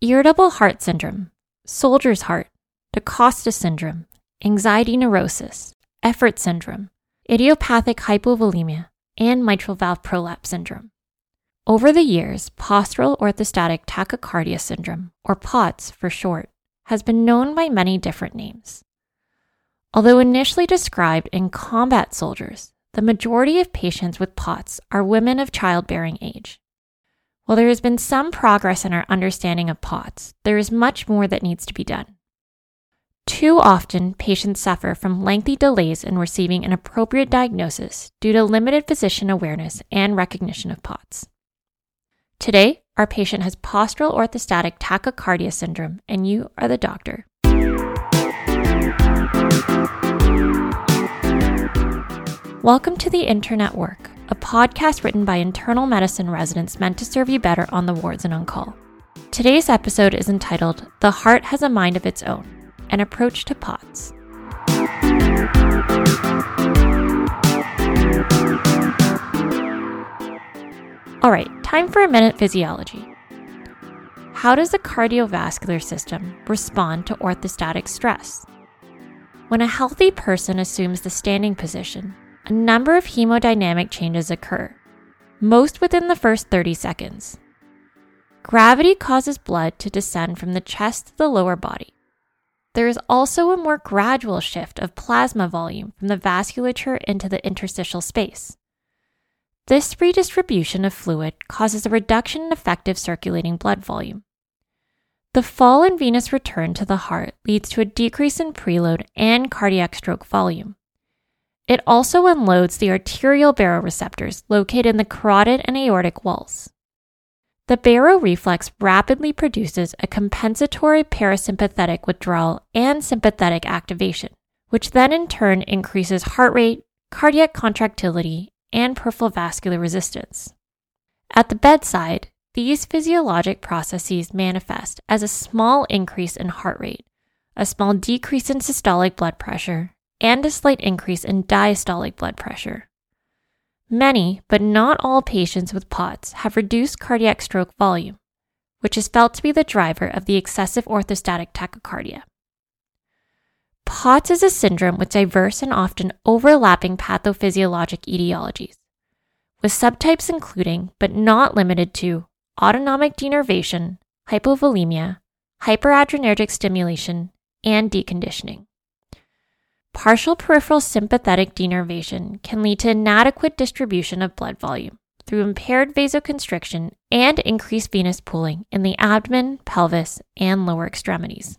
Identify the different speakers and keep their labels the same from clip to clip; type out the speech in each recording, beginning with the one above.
Speaker 1: irritable heart syndrome, soldier's heart, DaCosta syndrome, anxiety neurosis, effort syndrome, idiopathic hypovolemia, and mitral valve prolapse syndrome. Over the years, postural orthostatic tachycardia syndrome, or POTS for short, has been known by many different names. Although initially described in combat soldiers, the majority of patients with POTS are women of childbearing age. While there has been some progress in our understanding of POTS, there is much more that needs to be done. Too often, patients suffer from lengthy delays in receiving an appropriate diagnosis due to limited physician awareness and recognition of POTS. Today, our patient has postural orthostatic tachycardia syndrome, and you are the doctor. Welcome to the Internet Work, a podcast written by internal medicine residents meant to serve you better on the wards and on call. Today's episode is entitled The Heart Has a Mind of Its Own An Approach to POTS. All right, time for a minute physiology. How does the cardiovascular system respond to orthostatic stress? When a healthy person assumes the standing position, a number of hemodynamic changes occur, most within the first 30 seconds. Gravity causes blood to descend from the chest to the lower body. There is also a more gradual shift of plasma volume from the vasculature into the interstitial space. This redistribution of fluid causes a reduction in effective circulating blood volume. The fall in venous return to the heart leads to a decrease in preload and cardiac stroke volume. It also unloads the arterial baroreceptors located in the carotid and aortic walls. The baroreflex rapidly produces a compensatory parasympathetic withdrawal and sympathetic activation, which then in turn increases heart rate, cardiac contractility, and peripheral vascular resistance. At the bedside, these physiologic processes manifest as a small increase in heart rate, a small decrease in systolic blood pressure, and a slight increase in diastolic blood pressure. Many, but not all patients with POTS have reduced cardiac stroke volume, which is felt to be the driver of the excessive orthostatic tachycardia. POTS is a syndrome with diverse and often overlapping pathophysiologic etiologies, with subtypes including, but not limited to, autonomic denervation, hypovolemia, hyperadrenergic stimulation, and deconditioning. Partial peripheral sympathetic denervation can lead to inadequate distribution of blood volume through impaired vasoconstriction and increased venous pooling in the abdomen, pelvis, and lower extremities.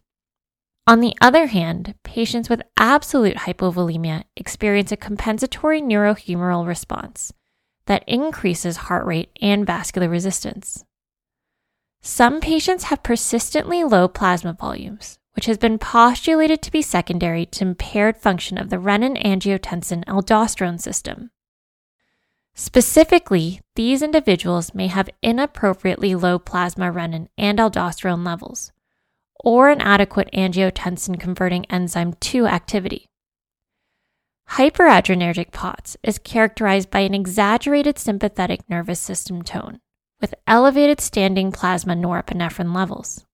Speaker 1: On the other hand, patients with absolute hypovolemia experience a compensatory neurohumoral response that increases heart rate and vascular resistance. Some patients have persistently low plasma volumes, which has been postulated to be secondary to impaired function of the renin angiotensin aldosterone system. Specifically, these individuals may have inappropriately low plasma renin and aldosterone levels, or inadequate angiotensin converting enzyme 2 activity. Hyperadrenergic POTS is characterized by an exaggerated sympathetic nervous system tone with elevated standing plasma norepinephrine levels.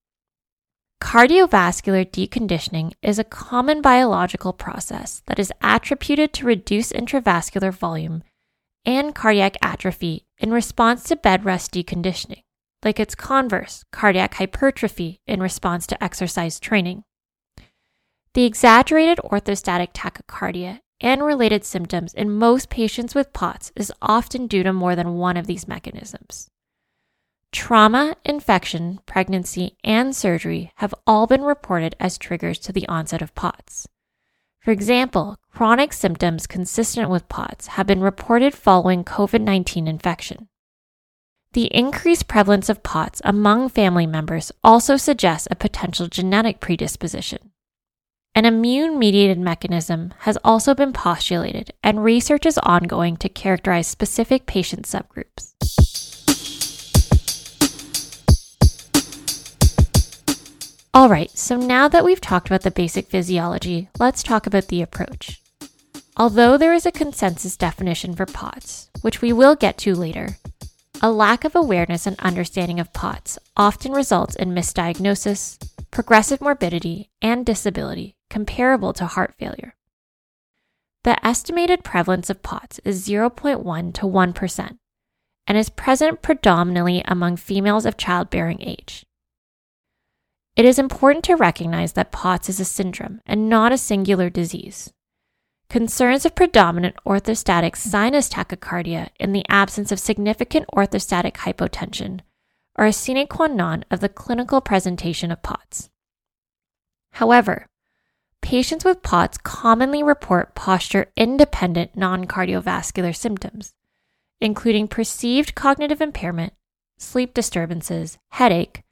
Speaker 1: Cardiovascular deconditioning is a common biological process that is attributed to reduce intravascular volume and cardiac atrophy in response to bed rest deconditioning like its converse, cardiac hypertrophy, in response to exercise training. The exaggerated orthostatic tachycardia and related symptoms in most patients with POTS is often due to more than one of these mechanisms. Trauma, infection, pregnancy, and surgery have all been reported as triggers to the onset of POTS. For example, chronic symptoms consistent with POTS have been reported following COVID 19 infection. The increased prevalence of POTS among family members also suggests a potential genetic predisposition. An immune mediated mechanism has also been postulated, and research is ongoing to characterize specific patient subgroups. All right, so now that we've talked about the basic physiology, let's talk about the approach. Although there is a consensus definition for POTS, which we will get to later, a lack of awareness and understanding of POTS often results in misdiagnosis, progressive morbidity, and disability comparable to heart failure. The estimated prevalence of POTS is 0.1 to 1% and is present predominantly among females of childbearing age. It is important to recognize that POTS is a syndrome and not a singular disease. Concerns of predominant orthostatic sinus tachycardia in the absence of significant orthostatic hypotension are a sine qua non of the clinical presentation of POTS. However, patients with POTS commonly report posture independent non cardiovascular symptoms, including perceived cognitive impairment, sleep disturbances, headache,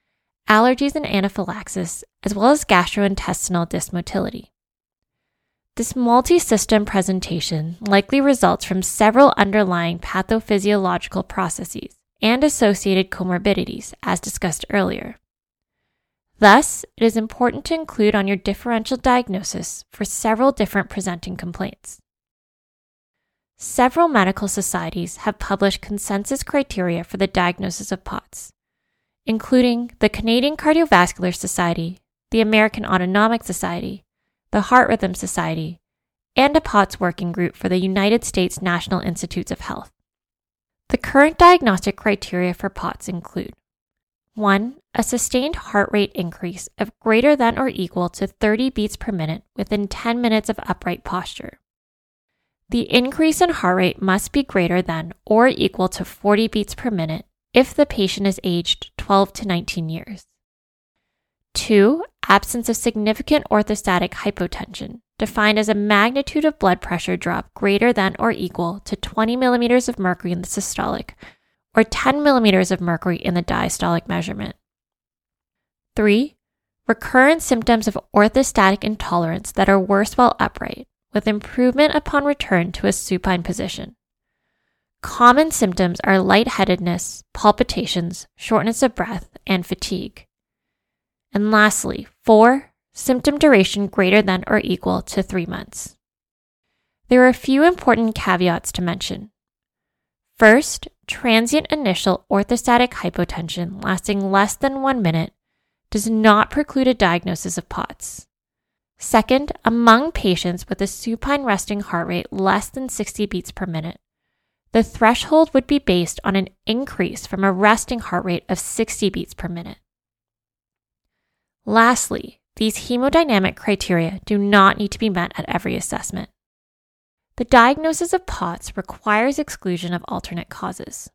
Speaker 1: allergies and anaphylaxis, as well as gastrointestinal dysmotility. This multi system presentation likely results from several underlying pathophysiological processes and associated comorbidities, as discussed earlier. Thus, it is important to include on your differential diagnosis for several different presenting complaints. Several medical societies have published consensus criteria for the diagnosis of POTS, including the Canadian Cardiovascular Society, the American Autonomic Society, the Heart Rhythm Society, and a POTS working group for the United States National Institutes of Health. The current diagnostic criteria for POTS include 1. A sustained heart rate increase of greater than or equal to 30 beats per minute within 10 minutes of upright posture. The increase in heart rate must be greater than or equal to 40 beats per minute if the patient is aged 12 to 19 years. 2. Absence of significant orthostatic hypotension, defined as a magnitude of blood pressure drop greater than or equal to 20 millimeters of mercury in the systolic or 10 millimeters of mercury in the diastolic measurement. 3. Recurrent symptoms of orthostatic intolerance that are worse while upright, with improvement upon return to a supine position. Common symptoms are lightheadedness, palpitations, shortness of breath, and fatigue. And lastly, four, symptom duration greater than or equal to three months. There are a few important caveats to mention. First, transient initial orthostatic hypotension lasting less than one minute does not preclude a diagnosis of POTS. Second, among patients with a supine resting heart rate less than 60 beats per minute, the threshold would be based on an increase from a resting heart rate of 60 beats per minute. Lastly, these hemodynamic criteria do not need to be met at every assessment. The diagnosis of POTS requires exclusion of alternate causes.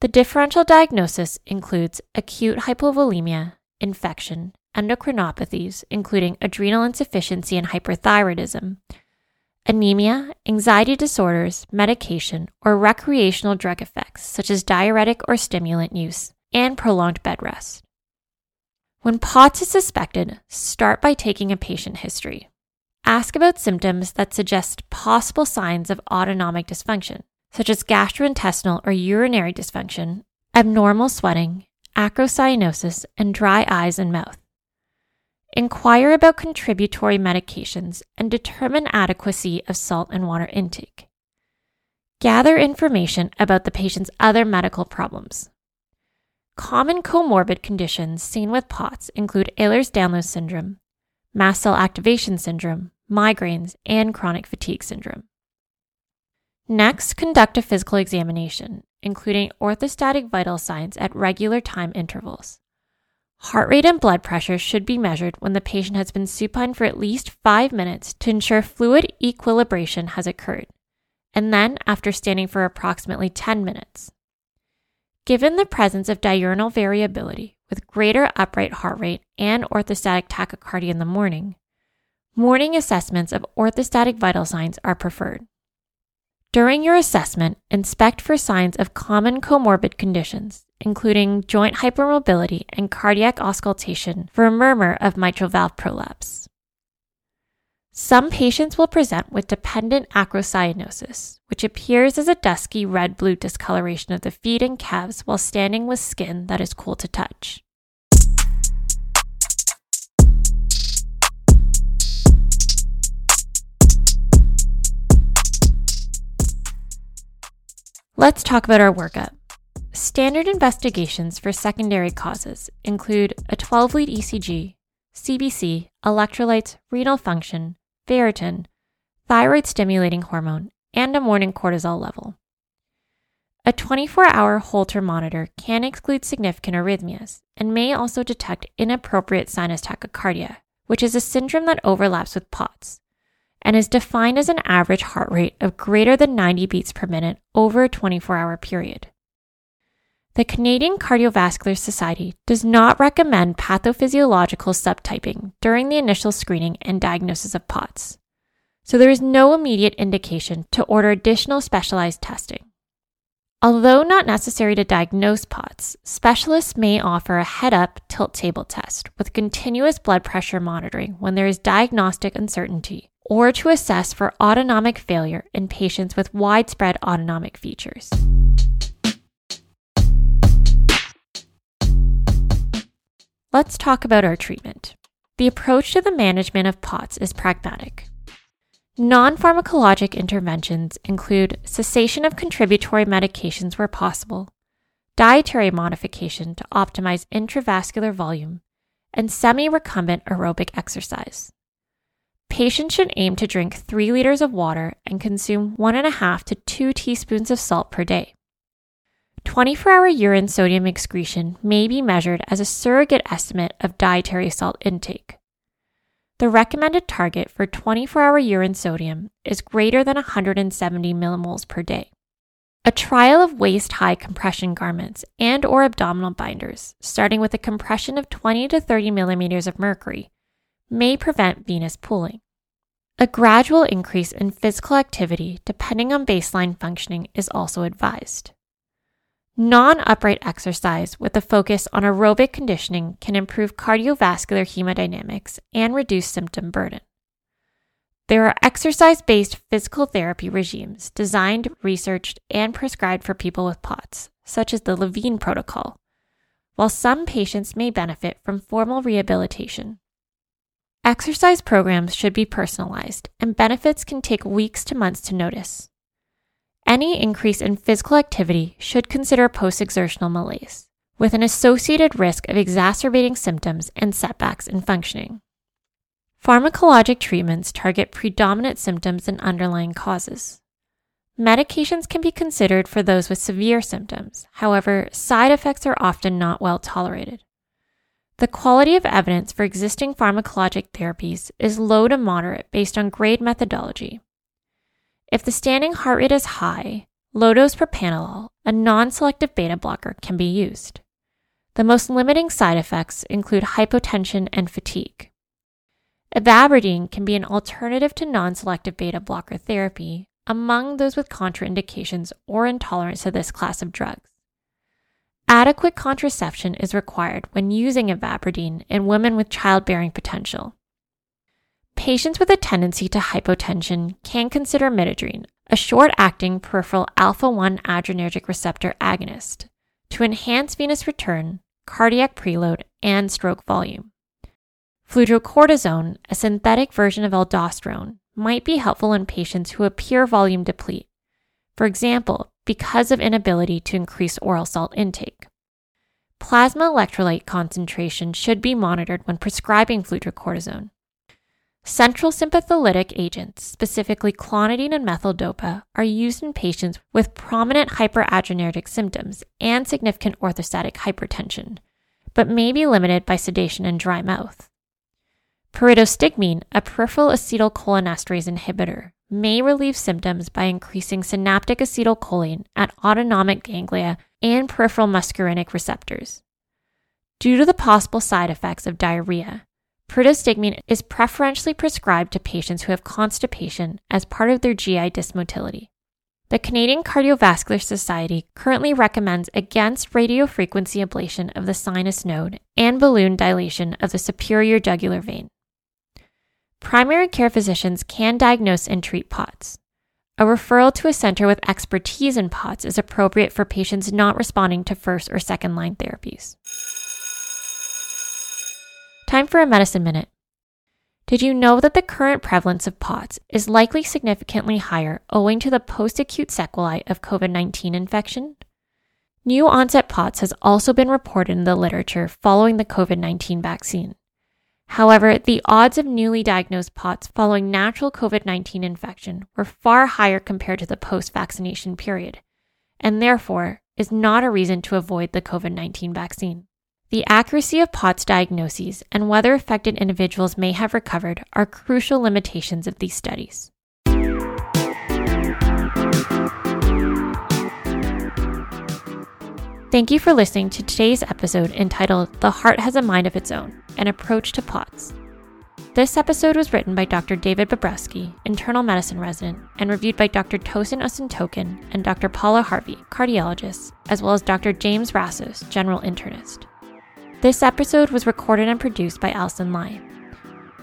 Speaker 1: The differential diagnosis includes acute hypovolemia, infection, endocrinopathies, including adrenal insufficiency and hyperthyroidism, anemia, anxiety disorders, medication, or recreational drug effects such as diuretic or stimulant use, and prolonged bed rest. When POTS is suspected, start by taking a patient history. Ask about symptoms that suggest possible signs of autonomic dysfunction, such as gastrointestinal or urinary dysfunction, abnormal sweating, acrocyanosis, and dry eyes and mouth. Inquire about contributory medications and determine adequacy of salt and water intake. Gather information about the patient's other medical problems, Common comorbid conditions seen with POTS include Ehlers Danlos syndrome, mast cell activation syndrome, migraines, and chronic fatigue syndrome. Next, conduct a physical examination, including orthostatic vital signs at regular time intervals. Heart rate and blood pressure should be measured when the patient has been supine for at least five minutes to ensure fluid equilibration has occurred, and then after standing for approximately 10 minutes. Given the presence of diurnal variability with greater upright heart rate and orthostatic tachycardia in the morning, morning assessments of orthostatic vital signs are preferred. During your assessment, inspect for signs of common comorbid conditions, including joint hypermobility and cardiac auscultation for a murmur of mitral valve prolapse. Some patients will present with dependent acrocyanosis, which appears as a dusky red blue discoloration of the feet and calves while standing with skin that is cool to touch. Let's talk about our workup. Standard investigations for secondary causes include a 12 lead ECG, CBC, electrolytes, renal function, ferritin, thyroid stimulating hormone, and a morning cortisol level. A 24 hour Holter monitor can exclude significant arrhythmias and may also detect inappropriate sinus tachycardia, which is a syndrome that overlaps with POTS and is defined as an average heart rate of greater than 90 beats per minute over a 24 hour period. The Canadian Cardiovascular Society does not recommend pathophysiological subtyping during the initial screening and diagnosis of POTS, so there is no immediate indication to order additional specialized testing. Although not necessary to diagnose POTS, specialists may offer a head up tilt table test with continuous blood pressure monitoring when there is diagnostic uncertainty or to assess for autonomic failure in patients with widespread autonomic features. Let's talk about our treatment. The approach to the management of POTS is pragmatic. Non pharmacologic interventions include cessation of contributory medications where possible, dietary modification to optimize intravascular volume, and semi recumbent aerobic exercise. Patients should aim to drink 3 liters of water and consume 1.5 to 2 teaspoons of salt per day. 24 hour urine sodium excretion may be measured as a surrogate estimate of dietary salt intake. The recommended target for 24 hour urine sodium is greater than 170 millimoles per day. A trial of waist high compression garments and or abdominal binders, starting with a compression of 20 to 30 millimeters of mercury, may prevent venous pooling. A gradual increase in physical activity depending on baseline functioning is also advised. Non upright exercise with a focus on aerobic conditioning can improve cardiovascular hemodynamics and reduce symptom burden. There are exercise based physical therapy regimes designed, researched, and prescribed for people with POTS, such as the Levine protocol, while some patients may benefit from formal rehabilitation. Exercise programs should be personalized, and benefits can take weeks to months to notice. Any increase in physical activity should consider post exertional malaise, with an associated risk of exacerbating symptoms and setbacks in functioning. Pharmacologic treatments target predominant symptoms and underlying causes. Medications can be considered for those with severe symptoms, however, side effects are often not well tolerated. The quality of evidence for existing pharmacologic therapies is low to moderate based on grade methodology, if the standing heart rate is high, low dose propranolol, a non selective beta blocker, can be used. The most limiting side effects include hypotension and fatigue. Ivabradine can be an alternative to non selective beta blocker therapy among those with contraindications or intolerance to this class of drugs. Adequate contraception is required when using ivabradine in women with childbearing potential. Patients with a tendency to hypotension can consider midodrine, a short acting peripheral alpha 1 adrenergic receptor agonist, to enhance venous return, cardiac preload, and stroke volume. Fludrocortisone, a synthetic version of aldosterone, might be helpful in patients who appear volume deplete, for example, because of inability to increase oral salt intake. Plasma electrolyte concentration should be monitored when prescribing fludrocortisone. Central sympatholytic agents, specifically clonidine and methyl-dopa, are used in patients with prominent hyperadrenergic symptoms and significant orthostatic hypertension, but may be limited by sedation and dry mouth. Pyridostigmine, a peripheral acetylcholinesterase inhibitor, may relieve symptoms by increasing synaptic acetylcholine at autonomic ganglia and peripheral muscarinic receptors. Due to the possible side effects of diarrhea, Pyridostigmine is preferentially prescribed to patients who have constipation as part of their GI dysmotility. The Canadian Cardiovascular Society currently recommends against radiofrequency ablation of the sinus node and balloon dilation of the superior jugular vein. Primary care physicians can diagnose and treat POTS. A referral to a center with expertise in POTS is appropriate for patients not responding to first or second line therapies. Time for a medicine minute. Did you know that the current prevalence of POTS is likely significantly higher owing to the post acute sequelae of COVID 19 infection? New onset POTS has also been reported in the literature following the COVID 19 vaccine. However, the odds of newly diagnosed POTS following natural COVID 19 infection were far higher compared to the post vaccination period, and therefore is not a reason to avoid the COVID 19 vaccine. The accuracy of POTS diagnoses and whether affected individuals may have recovered are crucial limitations of these studies. Thank you for listening to today's episode entitled The Heart Has a Mind of Its Own An Approach to POTS. This episode was written by Dr. David Bobrowski, internal medicine resident, and reviewed by Dr. Tosin Osuntokun and Dr. Paula Harvey, cardiologist, as well as Dr. James Rassos, general internist. This episode was recorded and produced by Alison Lai.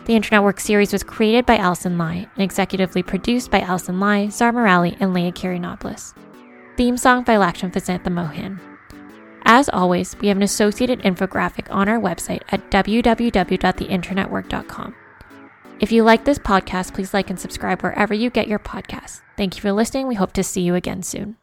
Speaker 1: The Internet Work series was created by Alison Lai and executively produced by Alison Lai, Zar Morali, and Leah Kirianopoulos. Theme song by Lakshman Vasantha Mohan. As always, we have an associated infographic on our website at www.theinternetwork.com. If you like this podcast, please like and subscribe wherever you get your podcasts. Thank you for listening. We hope to see you again soon.